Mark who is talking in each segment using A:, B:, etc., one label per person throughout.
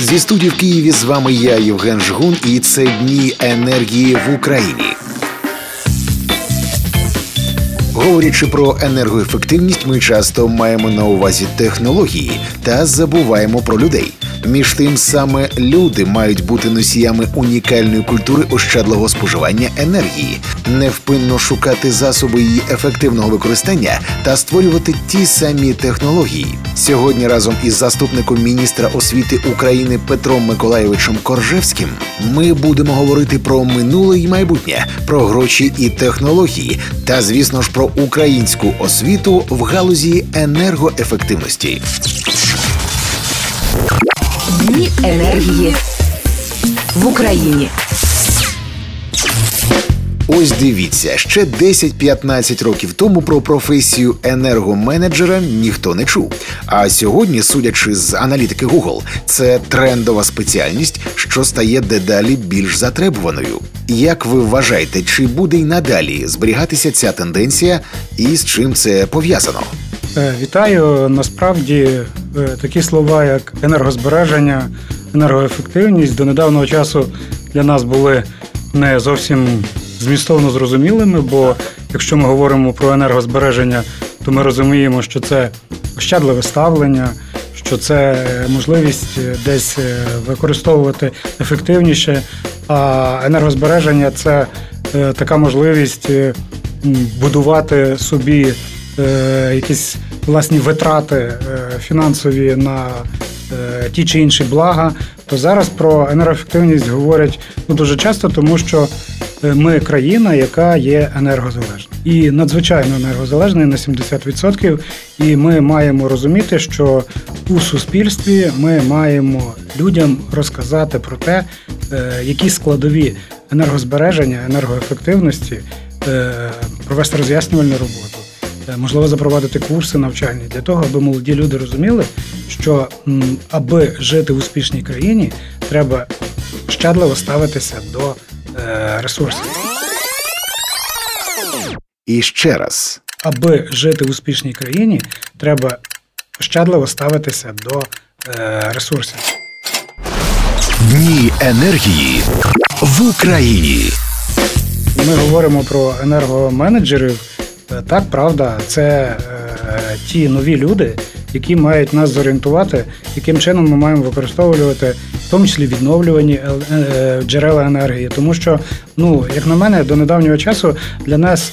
A: Зі студії в Києві з вами я, Євген Жгун, і це дні енергії в Україні. Говорячи про енергоефективність, ми часто маємо на увазі технології та забуваємо про людей. Між тим, саме люди мають бути носіями унікальної культури ощадливого споживання енергії, невпинно шукати засоби її ефективного використання та створювати ті самі технології. Сьогодні разом із заступником міністра освіти України Петром Миколаєвичем Коржевським ми будемо говорити про минуле і майбутнє, про гроші і технології, та звісно ж про українську освіту в галузі енергоефективності.
B: Дні енергії в Україні.
A: Ось дивіться, ще 10-15 років тому про професію енергоменеджера ніхто не чув. А сьогодні, судячи з аналітики Google, це трендова спеціальність, що стає дедалі більш затребуваною. Як ви вважаєте, чи буде й надалі зберігатися ця тенденція, і з чим це пов'язано?
C: Е, Вітаю. Насправді е, такі слова, як енергозбереження, енергоефективність до недавнього часу для нас були не зовсім змістовно зрозумілими, бо якщо ми говоримо про енергозбереження, то ми розуміємо, що це ощадливе ставлення, що це можливість десь е, використовувати ефективніше. А енергозбереження це е, така можливість е, будувати собі е, якісь власні витрати е, фінансові на е, ті чи інші блага, то зараз про енергоефективність говорять ну, дуже часто, тому що е, ми країна, яка є енергозалежна. І надзвичайно енергозалежна на 70%. І ми маємо розуміти, що у суспільстві ми маємо людям розказати про те, е, які складові енергозбереження, енергоефективності, е, провести роз'яснювальну роботу. Е, Можливо, запровадити курси навчальні для того, аби молоді люди розуміли, що аби жити в успішній країні, треба щадливо ставитися до е, ресурсів.
A: І ще раз.
C: Аби жити в успішній країні, треба щадливо ставитися до е, ресурсів.
A: Дні енергії в Україні.
C: Ми говоримо про енергоменеджерів. Е, Так, правда, це е, ті нові люди, які мають нас зорієнтувати, яким чином ми маємо використовувати, в тому числі відновлювані е, джерела енергії. Тому що, ну, як на мене, до недавнього часу для нас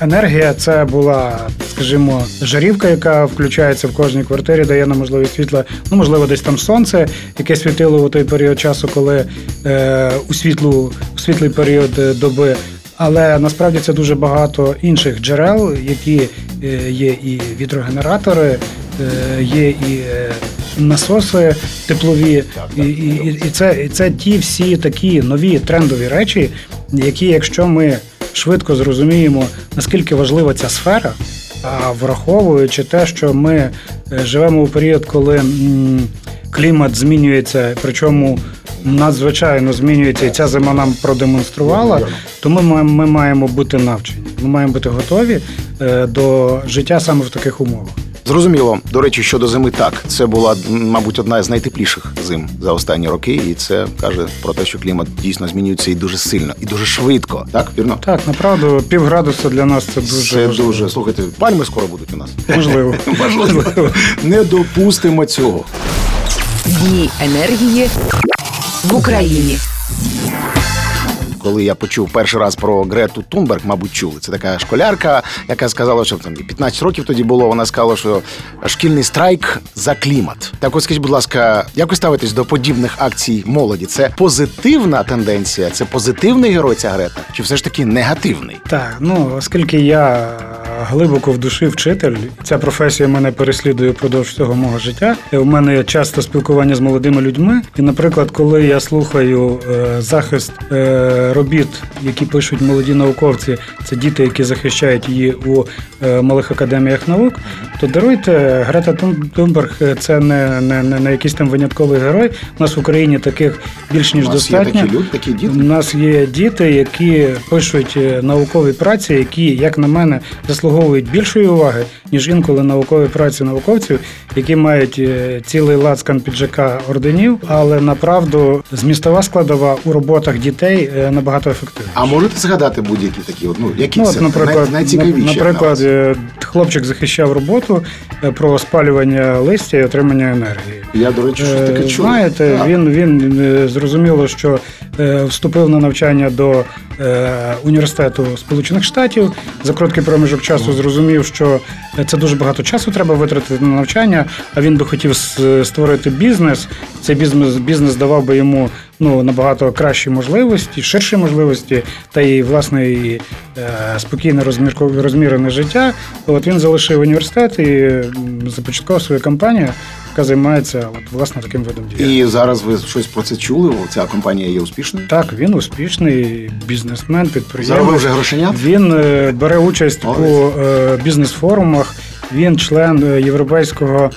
C: енергія це була, скажімо, жарівка, яка включається в кожній квартирі, дає нам можливість світла. Ну, можливо, десь там сонце, яке світило у той період часу, коли е, у світлу, у світлий період доби. Але насправді це дуже багато інших джерел, які е, є і вітрогенератори, е, є і е, насоси теплові, і, і, і, це, і це ті всі такі нові трендові речі, які, якщо ми швидко зрозуміємо, наскільки важлива ця сфера, враховуючи те, що ми е, живемо у період, коли клімат змінюється, причому надзвичайно змінюється, і ця зима нам продемонструвала, то ми, ми маємо бути навчені. Ми маємо бути готові е, до життя саме в таких умовах.
D: Зрозуміло. До речі, щодо зими, так це була, мабуть, одна з найтепліших зим за останні роки, і це каже про те, що клімат дійсно змінюється і дуже сильно, і дуже швидко. Так, вірно?
C: Так, направду, пів градуса для нас це дуже
D: Це
C: важливо.
D: дуже слухайте, пальми скоро будуть у нас.
C: можливо.
D: Можливо, не допустимо цього.
B: Дні енергії в Україні.
D: Коли я почув перший раз про Грету Тунберг, мабуть, чули. Це така школярка, яка сказала, що там їй 15 років тоді було. Вона сказала, що шкільний страйк за клімат. Так, от скажіть, будь ласка, як ви ставитесь до подібних акцій молоді? Це позитивна тенденція, це позитивний герой ця Грета, чи все ж таки негативний?
C: Так, ну оскільки я глибоко в душі вчитель, ця професія мене переслідує впродовж всього мого життя. Е, У мене є часто спілкування з молодими людьми. І, наприклад, коли я слухаю е, захист е, робіт, які пишуть молоді науковці, це діти, які захищають її у малих академіях наук, то даруйте, Грета Тунберг це не, не, не, не якийсь там винятковий герой. У нас в Україні таких більш ніж
D: У є
C: достатньо.
D: такі люди, такі діти.
C: У нас є діти, які пишуть наукові праці, які, як на мене, заслуговують більшої уваги, ніж інколи наукові праці науковців, які мають е, цілий лацкан піджака орденів, але направду змістова складова у роботах дітей е, набагато ефективніша.
D: А можете згадати будь-які такі, от, ну, які
C: Ну,
D: це
C: наприклад,
D: най- найцікавіші?
C: наприклад, е, хлопчик захищав роботу про спалювання листя і отримання енергії.
D: Я, до речі, щось таке чув.
C: Знаєте,
D: Так.
C: він, він зрозуміло, що вступив на навчання до університету Сполучених Штатів. За короткий проміжок часу зрозумів, що це дуже багато часу треба витратити на навчання. А він би хотів створити бізнес. Цей бізнес бізнес давав би йому ну набагато кращі можливості, ширші можливості, та і власне і е, спокійне розмірене життя. От він залишив університет і започаткував свою компанію, яка займається от власне таким видом діяльності.
D: І зараз ви щось про це чули? Ця компанія є успішною?
C: Так, він успішний бізнесмен,
D: Заробив
C: підприємець.
D: вже грошенят?
C: Він е, бере участь
D: Молодець.
C: у е, бізнес-форумах. Він член європейського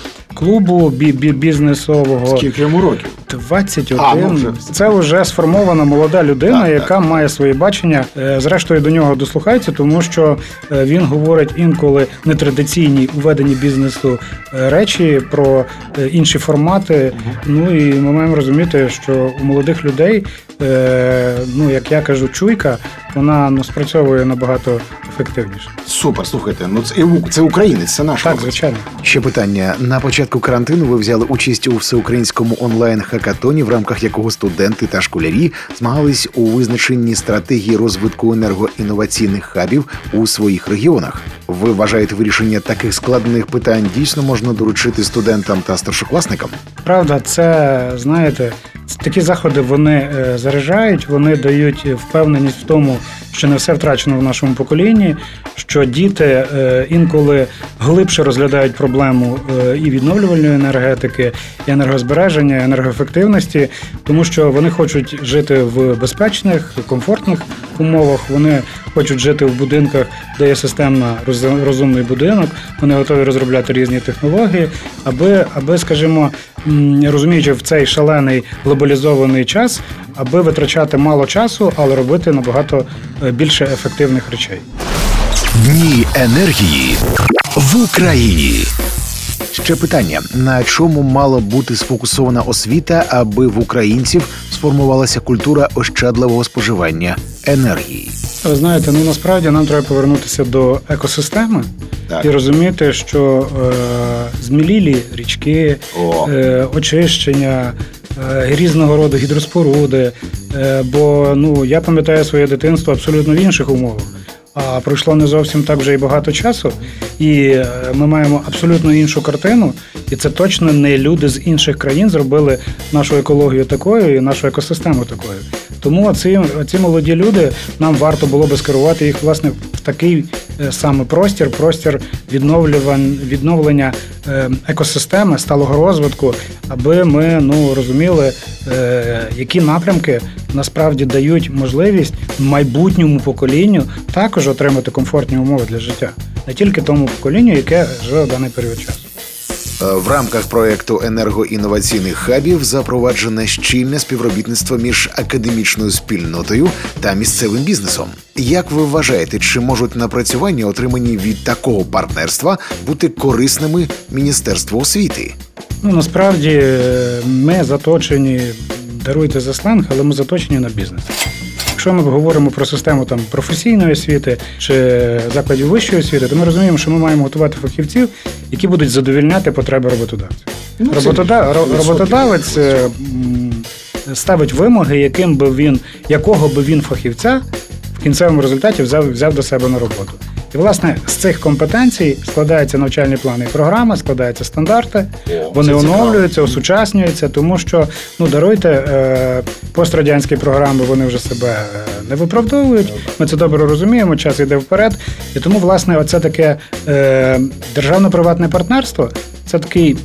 C: клубу бі- бі- бізнесового.
D: Скільки йому років?
C: 21.
D: А, ну вже.
C: Це вже сформована молода людина,
D: Так,
C: яка має своє бачення. Е, Зрештою до нього дослухаються, тому що е, він говорить інколи нетрадиційні у веденні бізнесу е, речі про е, інші формати. Ну і ми маємо розуміти, що у молодих людей, е, ну як я кажу, чуйка, вона ну, спрацьовує набагато ефективніше.
D: Супер, слухайте, ну це, це українець, це наш
C: Так, звичайно.
A: Ще питання. На початку карантину ви взяли участь у всеукраїнському онлайн-хакатоні, в рамках якого студенти та школярі змагались у визначенні стратегії розвитку енергоінноваційних хабів у своїх регіонах. Ви вважаєте вирішення таких складних питань дійсно можна доручити студентам та старшокласникам?
C: Правда, це знаєте, такі заходи вони е, заряджають, вони дають впевненість в тому, що не все втрачено в нашому поколінні, що діти е, інколи глибше розглядають проблему е, і відновлювальної енергетики, і енергозбереження, енергоефективності, тому що вони хочуть жити в безпечних, комфортних умовах. Вони хочуть жити в будинках, де є системна роз- розумний будинок. Вони готові розробляти різні технології, аби, аби, скажімо, розуміючи в цей шалений глобалізований час, аби витрачати мало часу, але робити набагато е, більше ефективних речей.
A: Дні енергії в Україні. Ще питання: на чому мала бути сфокусована освіта, аби в українців сформувалася культура ощадливого споживання енергії?
C: Ви знаєте, ну насправді нам треба повернутися до екосистеми
D: Так.
C: і розуміти, що е, змілілі річки, е, очищення, е, різного роду гідроспоруди. Е, бо ну я пам'ятаю своє дитинство абсолютно в інших умовах. А пройшло не зовсім так вже і багато часу, і е, ми маємо абсолютно іншу картину, і це точно не люди з інших країн зробили нашу екологію такою і нашу екосистему такою. Тому ці, ці молоді люди нам варто було би скерувати їх власне в такий е, саме простір, простір відновлення е, екосистеми, сталого розвитку, аби ми ну розуміли, е, які напрямки насправді дають можливість майбутньому поколінню також отримати комфортні умови для життя, не тільки тому поколінню, яке живе в даний період часу.
A: Е, В рамках проекту енергоінноваційних хабів запроваджене щільне співробітництво між академічною спільнотою та місцевим бізнесом. Як ви вважаєте, чи можуть напрацювання, отримані від такого партнерства, бути корисними Міністерству освіти?
C: Ну насправді е, ми заточені, даруйте за сленг, але ми заточені на бізнес. Якщо ми говоримо про систему там професійної освіти чи закладів вищої освіти, то ми розуміємо, що ми маємо готувати фахівців, які будуть задовільняти потреби роботодавців.
D: Ну,
C: Роботода... Роботодавець е, ставить вимоги, яким би він, якого би він фахівця в кінцевому результаті взяв, взяв до себе на роботу. І власне з цих компетенцій складаються навчальні плани і програми, складаються стандарти, вони оновлюються, осучаснюються, тому що ну даруйте е, пострадянські програми, вони вже себе е, не виправдовують. Ми це добре розуміємо, час йде вперед. І тому, власне, оце таке е, державно-приватне партнерство. Це такий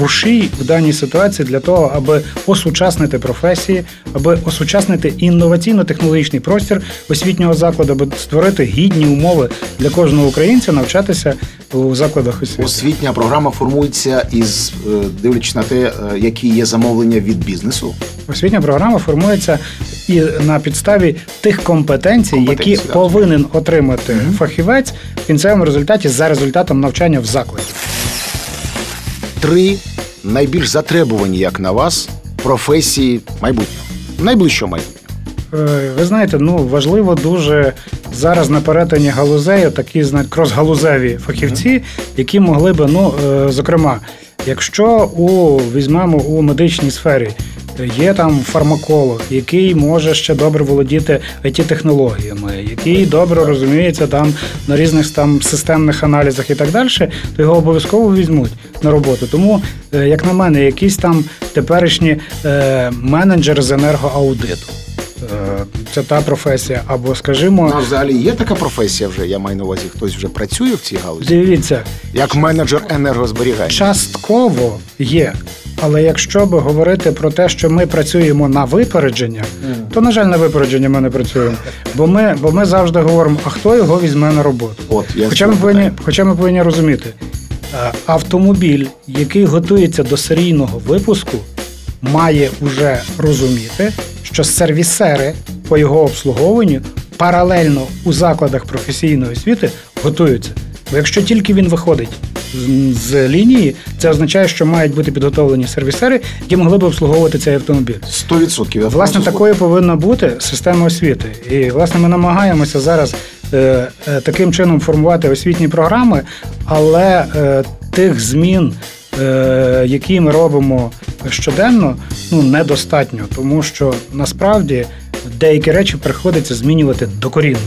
C: рушій в даній ситуації для того, аби осучаснити професії, аби осучаснити інноваційно-технологічний простір освітнього закладу, аби створити гідні умови для кожного українця навчатися у закладах освіти.
D: Освітня програма формується із е, дивлячись на те, е, які є замовлення від бізнесу.
C: Освітня програма формується і на підставі тих компетенцій,
D: Компетенцій,
C: які
D: так.
C: повинен отримати фахівець в кінцевому результаті за результатом навчання в закладі.
D: Три найбільш затребувані, як на вас, професії майбутнього. Найближчого майбутнього.
C: Е, Ви знаєте, ну важливо дуже зараз на перетині галузею такі кросгалузеві фахівці, які могли би, ну е, зокрема, якщо у візьмемо у медичній сфері. Є там фармаколог, який може ще добре володіти it технологіями який добре розуміється там на різних там системних аналізах і так далі, то його обов'язково візьмуть на роботу. Тому, е, як на мене, якісь там теперішні е, менеджери з енергоаудиту. Е, Це та професія, або скажімо,
D: Ну, взагалі є така професія вже, я маю на увазі, хтось вже працює в цій галузі,
C: дивіться,
D: як менеджер енергозберігання.
C: частково є. Але якщо би говорити про те, що ми працюємо на випередження, то на жаль, на випередження ми не працюємо. Бо ми, бо ми завжди говоримо, а хто його візьме на роботу?
D: От я
C: Хоча ми повинні, хоча ми повинні розуміти, е, автомобіль, який готується до серійного випуску, має вже розуміти, що сервісери по його обслуговуванню паралельно у закладах професійної освіти готуються. Бо якщо тільки він виходить з, лінії, це означає, що мають бути підготовлені сервісери, які могли б обслуговувати цей автомобіль.
D: 100%. Я
C: Власне, такою повинна бути система освіти. І власне ми намагаємося зараз е, е, таким чином формувати освітні програми, але е, тих змін, е, які ми робимо щоденно, ну недостатньо, тому що насправді деякі речі приходиться змінювати докорінно.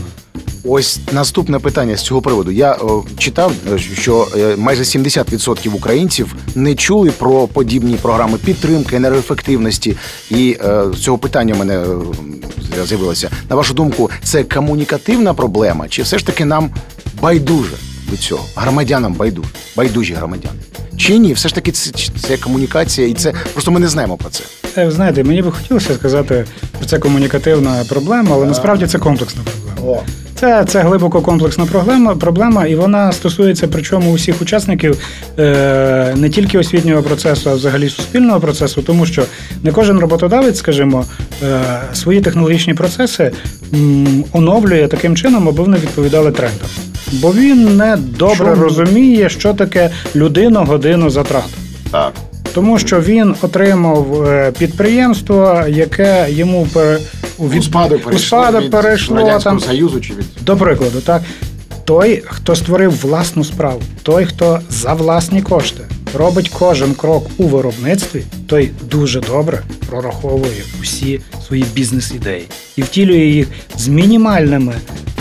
D: Ось наступне питання з цього приводу. Я о, читав, е, що е, майже 70% українців не чули про подібні програми підтримки, енергоефективності. І е, з цього питання в мене е, з'явилося. На вашу думку, це комунікативна проблема, чи все ж таки нам байдуже до цього? Громадянам байдуже, байдужі громадяни. Чи ні, все ж таки це, це комунікація, і це просто ми не знаємо про це.
C: Е, Знаєте, мені би хотілося сказати, що це комунікативна проблема, але насправді це комплексна проблема. Це, це глибоко комплексна проблема, проблема, і вона стосується причому усіх учасників е, не тільки освітнього процесу, а взагалі суспільного процесу, тому що не кожен роботодавець, скажімо, е, свої технологічні процеси м, оновлює таким чином, аби вони відповідали трендам. Бо він не добре
D: Чому?
C: розуміє, що таке людина годину затрат.
D: Так.
C: Тому що він отримав е, підприємство, яке йому пере... у
D: У спадок перейшло,
C: спадок
D: від
C: перейшло
D: Радянського
C: там.
D: Союзу чи від
C: До прикладу, так. Той, хто створив власну справу, той, хто за власні кошти робить кожен крок у виробництві, той дуже добре прораховує усі свої бізнес-ідеї і втілює їх з мінімальними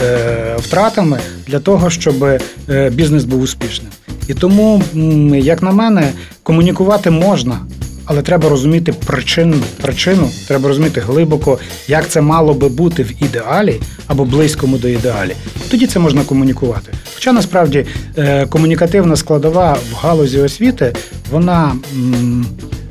C: е, втратами для того, щоб е, бізнес був успішним. І тому, як на мене, комунікувати можна, але треба розуміти причину, причину, треба розуміти глибоко, як це мало би бути в ідеалі або близькому до ідеалі. Тоді це можна комунікувати. Хоча насправді е, комунікативна складова в галузі освіти, вона,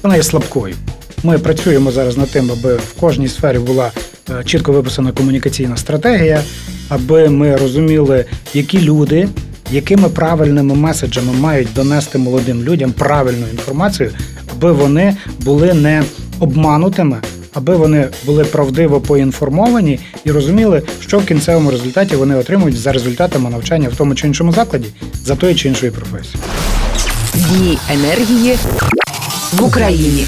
C: вона є слабкою. Ми працюємо зараз над тим, аби в кожній сфері була е, чітко виписана комунікаційна стратегія, аби ми розуміли, які люди, якими правильними меседжами мають донести молодим людям правильну інформацію, аби вони були не обманутими, аби вони були правдиво поінформовані і розуміли, що в кінцевому результаті вони отримують за результатами навчання в тому чи іншому закладі за тої чи іншої професії.
B: Дні енергії в Україні.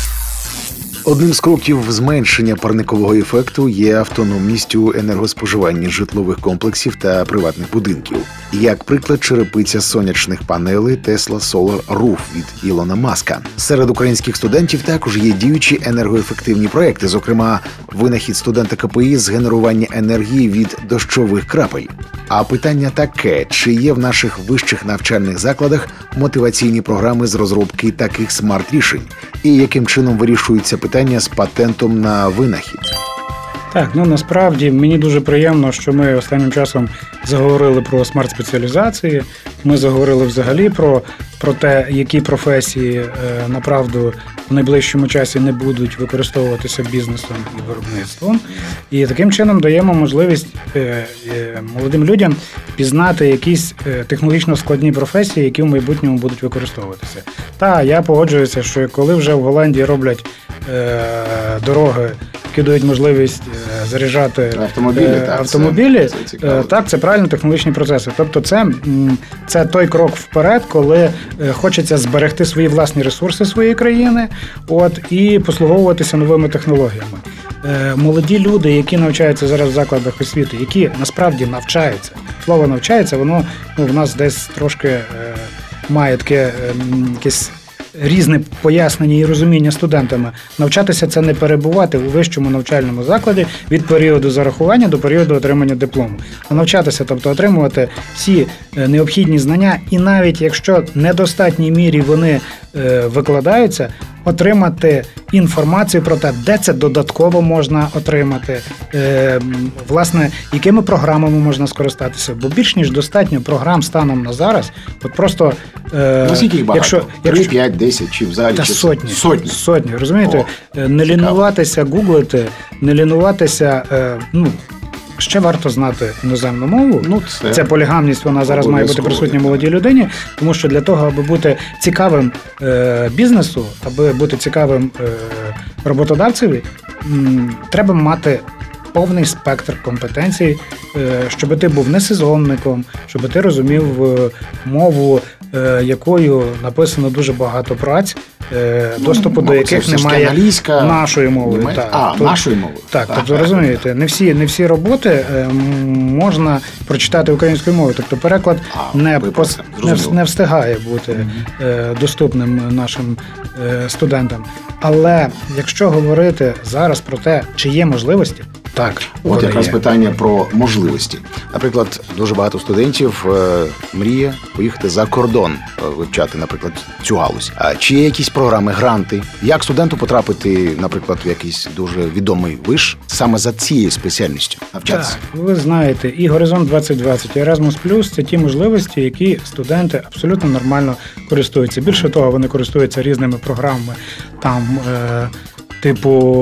A: Одним з кроків зменшення парникового ефекту є автономність у енергоспоживанні житлових комплексів та приватних будинків. Як приклад, черепиця сонячних панелей Tesla Solar Roof від Ілона Маска. Серед українських студентів також є діючі енергоефективні проекти, зокрема, винахід студента КПІ з генерування енергії від дощових крапель. А питання таке: чи є в наших вищих навчальних закладах мотиваційні програми з розробки таких смарт-рішень, і яким чином вирішується питання з патентом на винахід?
C: Так, ну насправді мені дуже приємно, що ми останнім часом заговорили про смарт-спеціалізації. Ми заговорили взагалі про про те, які професії е, направду в найближчому часі не будуть використовуватися бізнесом і виробництвом. І таким чином даємо можливість е, е, молодим людям пізнати якісь технологічно складні професії, які в майбутньому будуть використовуватися. Та я погоджуюся, що коли вже в Голландії роблять дороги які дають можливість е, заряджати
D: автомобілі.
C: Е, так, автомобілі. Це, це е, так, це правильно технологічні процеси. Тобто, це це той крок вперед, коли хочеться зберегти свої власні ресурси своєї країни, от і послуговуватися новими технологіями. Молоді люди, які навчаються зараз в закладах освіти, які насправді навчаються. Слово навчається, воно ну, в нас десь трошки має таке якесь різне пояснення і розуміння студентами. Навчатися це не перебувати у вищому навчальному закладі від періоду зарахування до періоду отримання диплому. А навчатися, тобто отримувати всі е, необхідні знання, і навіть якщо недостатній мірі вони е, викладаються, отримати інформацію про те, де це додатково можна отримати, е, власне, якими програмами можна скористатися. Бо більш ніж достатньо програм станом на зараз, от просто
D: Наскільки їх багато? Якщо, якщо 3, 5, 10 чи взагалі
C: та
D: чи
C: сотні,
D: сотні.
C: Сотні, розумієте? О, е, не лінуватися, гуглити, не лінуватися, е, ну. Ще варто знати іноземну мову. Ну, це, це полігамність, вона зараз має бути присутня молодій людині, тому що для того, аби бути цікавим е, бізнесу, аби бути цікавим е, роботодавцеві, м, треба мати повний спектр компетенцій, е, щоб ти був не сезонником, щоб ти розумів е, мову, якою написано дуже багато праць, ну, доступу ну, до яких немає
D: англійська,
C: нашої мови.
D: Немає? Так, а, Тут, нашої мови.
C: Так, так тобто розумієте, не всі не всі роботи можна прочитати українською мовою. Тобто переклад а, не пос, не, не встигає бути mm-hmm. доступним нашим студентам. Але якщо говорити зараз про те, чи є можливості. Так,
D: от якраз є. питання про можливості. Наприклад, дуже багато студентів е, мріє поїхати за кордон, е, вивчати, наприклад, цю галузь. А чи є якісь програми, гранти? Як студенту потрапити, наприклад, в якийсь дуже відомий виш саме за цією спеціальністю навчатися?
C: Так, Ви знаєте, і горизонт 2020, і Erasmus+, – це ті можливості, які студенти абсолютно нормально користуються. Більше того, вони користуються різними програмами там, е, типу.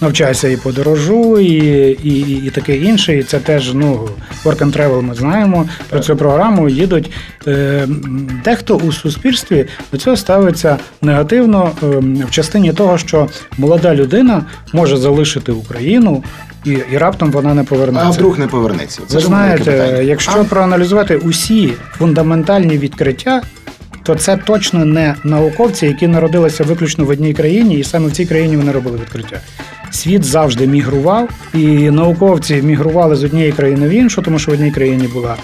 C: Навчайся і подорожуй, і і, і таке інше. І це теж ну, work and travel ми знаємо про цю програму. Їдуть. Е, дехто у суспільстві до цього ставиться негативно е, в частині того, що молода людина може залишити Україну. І і раптом вона не повернеться.
D: А вдруг не повернеться.
C: Це Ви знаєте, якщо а? проаналізувати усі фундаментальні відкриття, то це точно не науковці, які народилися виключно в одній країні, і саме в цій країні вони робили відкриття світ завжди мігрував, і науковці мігрували з однієї країни в іншу, тому що в одній країні була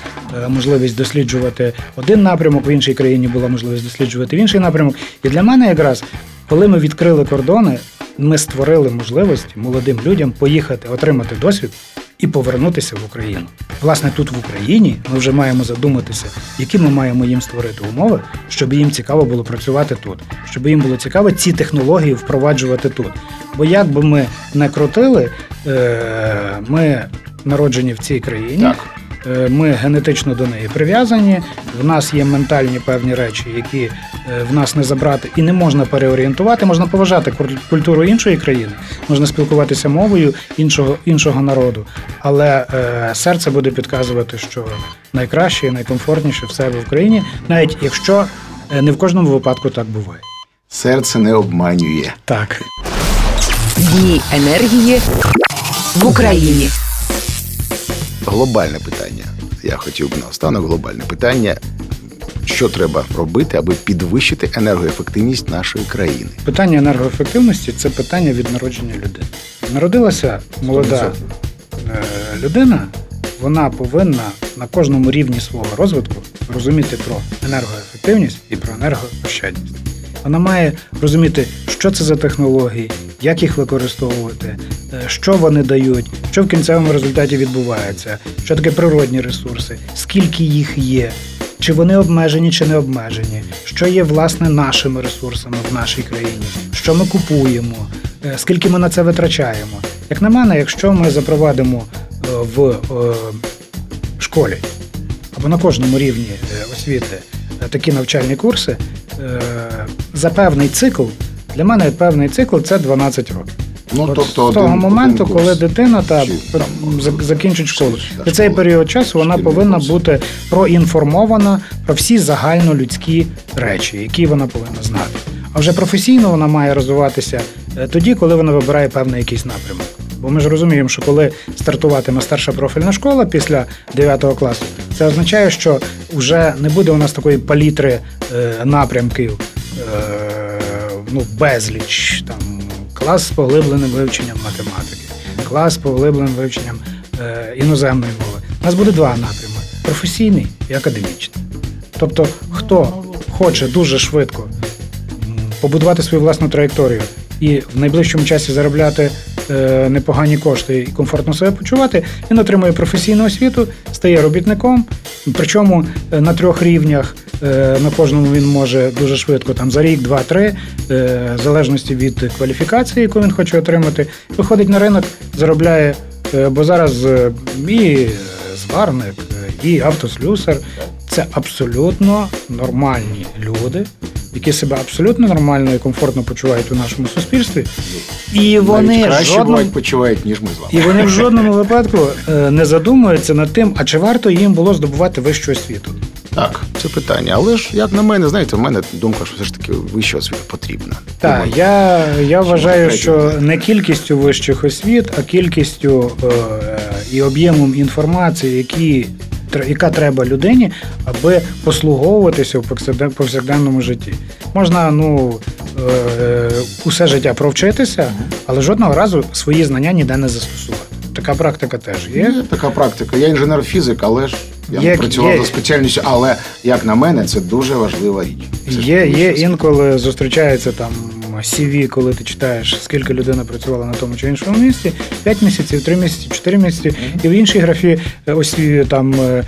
C: е, можливість досліджувати один напрямок, в іншій країні була можливість досліджувати інший напрямок. І для мене якраз, коли ми відкрили кордони, ми створили можливість молодим людям поїхати, отримати досвід і повернутися в Україну. Власне, тут в Україні ми вже маємо задуматися, які ми маємо їм створити умови, щоб їм цікаво було працювати тут, щоб їм було цікаво ці технології впроваджувати тут. Бо як би ми не крутили, е, ми народжені в цій країні.
D: Так.
C: Е, ми генетично до неї прив'язані. В нас є ментальні певні речі, які е, в нас не забрати, і не можна переорієнтувати. Можна поважати культуру іншої країни, можна спілкуватися мовою іншого іншого народу, але е, серце буде підказувати, що найкраще і найкомфортніше в себе в Україні, навіть якщо не в кожному випадку так буває.
D: Серце не обманює.
C: Так.
B: Дні енергії в Україні.
D: Глобальне питання. Я хотів би наостанок глобальне питання. Що треба робити, аби підвищити енергоефективність нашої країни?
C: Питання енергоефективності це питання від народження людини. Народилася молода е, людина, вона повинна на кожному рівні свого розвитку розуміти про енергоефективність і про енергоощадність. Вона має розуміти, що це за технології, як їх використовувати, е, що вони дають, що в кінцевому результаті відбувається, що таке природні ресурси, скільки їх є, чи вони обмежені, чи не обмежені, що є власне нашими ресурсами в нашій країні, що ми купуємо, е, скільки ми на це витрачаємо. Як на мене, якщо ми запровадимо е, в школі або на кожному рівні освіти такі навчальні курси за певний цикл. Для мене певний цикл це 12 років.
D: Ну,
C: От
D: тобто
C: з того
D: один-
C: моменту,
D: один
C: коли дитина та
D: Чи, там,
C: закінчить школу.
D: за
C: За цей період часу вона повинна бути проінформована про всі загальнолюдські речі, які вона повинна знати. А вже професійно вона має розвиватися е, тоді, коли вона вибирає певний якийсь напрямок. Бо ми ж розуміємо, що коли стартуватиме старша профільна школа після 9 класу, це означає, що вже не буде у нас такої палітри е, напрямків, е, ну, безліч там клас з поглибленим вивченням математики, клас з поглибленим вивченням е, іноземної мови. У нас буде два напрями: професійний і академічний. Тобто, хто хоче дуже швидко побудувати свою власну траєкторію і в найближчому часі заробляти е, непогані кошти і комфортно себе почувати, він отримує професійну освіту, стає робітником. Причому е, на трьох рівнях на кожному він може дуже швидко, там за рік, два-три, е, в залежності від кваліфікації, яку він хоче отримати, виходить на ринок, заробляє, е, бо зараз е, і е, зварник, е, і автослюсар це абсолютно нормальні люди, які себе абсолютно нормально і комфортно почувають у нашому суспільстві. І вони
D: Навіть краще
C: жодному,
D: бувають почувають, ніж ми з вами.
C: і вони в жодному випадку е, не задумуються над тим, а чи варто їм було здобувати вищу освіту.
D: Так, це питання. Але ж, як на мене, знаєте, в мене думка, що все ж таки вища освіта потрібна.
C: Так,
D: Думаю,
C: я, я вважаю, що не кількістю вищих освіт, а кількістю е, і об'ємом інформації, які, яка треба людині, аби послуговуватися в повсякден- повсякденному житті. Можна ну, е, усе життя провчитися, але жодного разу свої знання ніде не застосувати. Така практика теж є.
D: Є така практика. Я інженер-фізик, але ж я
C: Є-
D: працював
C: є.
D: за спеціальністю. Але як на мене, це дуже важлива річ. Це
C: Є, є інколи зустрічається там CV, коли ти читаєш, скільки людина працювала на тому чи іншому місці, 5 місяців, 3 місяці, 4 місяці. І в іншій графі е, там е,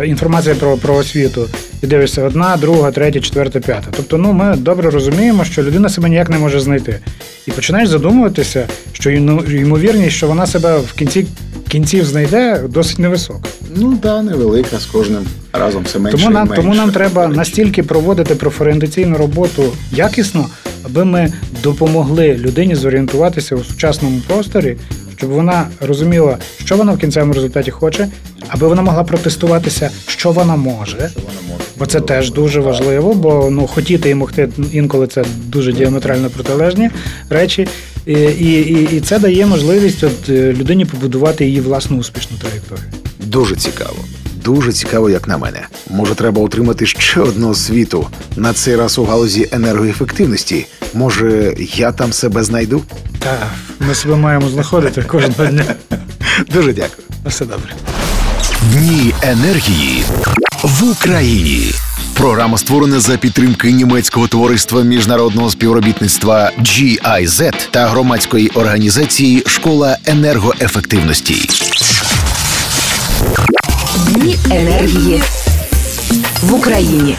C: е, інформація про, про освіту. І дивишся одна, друга, третя, четверта, п'ята. Тобто, ну ми добре розуміємо, що людина себе ніяк не може знайти. І починаєш задумуватися, що ймовірність, що вона себе в кінці кінців знайде, досить невисока.
D: Ну так, да, невелика з кожним разом все менше.
C: Тому
D: і менше.
C: тому нам треба настільки проводити профорієнтаційну роботу якісно, аби ми допомогли людині зорієнтуватися у сучасному просторі, щоб вона розуміла, що вона в кінцевому результаті хоче, аби вона могла протестуватися, що вона може. Бо це теж дуже важливо, бо ну хотіти і могти інколи це дуже діаметрально протилежні речі. І, і, і, це дає можливість от е, людині побудувати її власну успішну траєкторію.
A: Дуже цікаво. Дуже цікаво, як на мене. Може, треба отримати ще одну освіту на цей раз у галузі енергоефективності. Може, я там себе знайду?
C: Та ми себе маємо знаходити кожного дня.
A: Дуже дякую.
C: Все добре.
A: Дні енергії в Україні. Програма створена за підтримки німецького товариства міжнародного співробітництва GIZ та громадської організації Школа енергоефективності.
B: Дні енергії в Україні.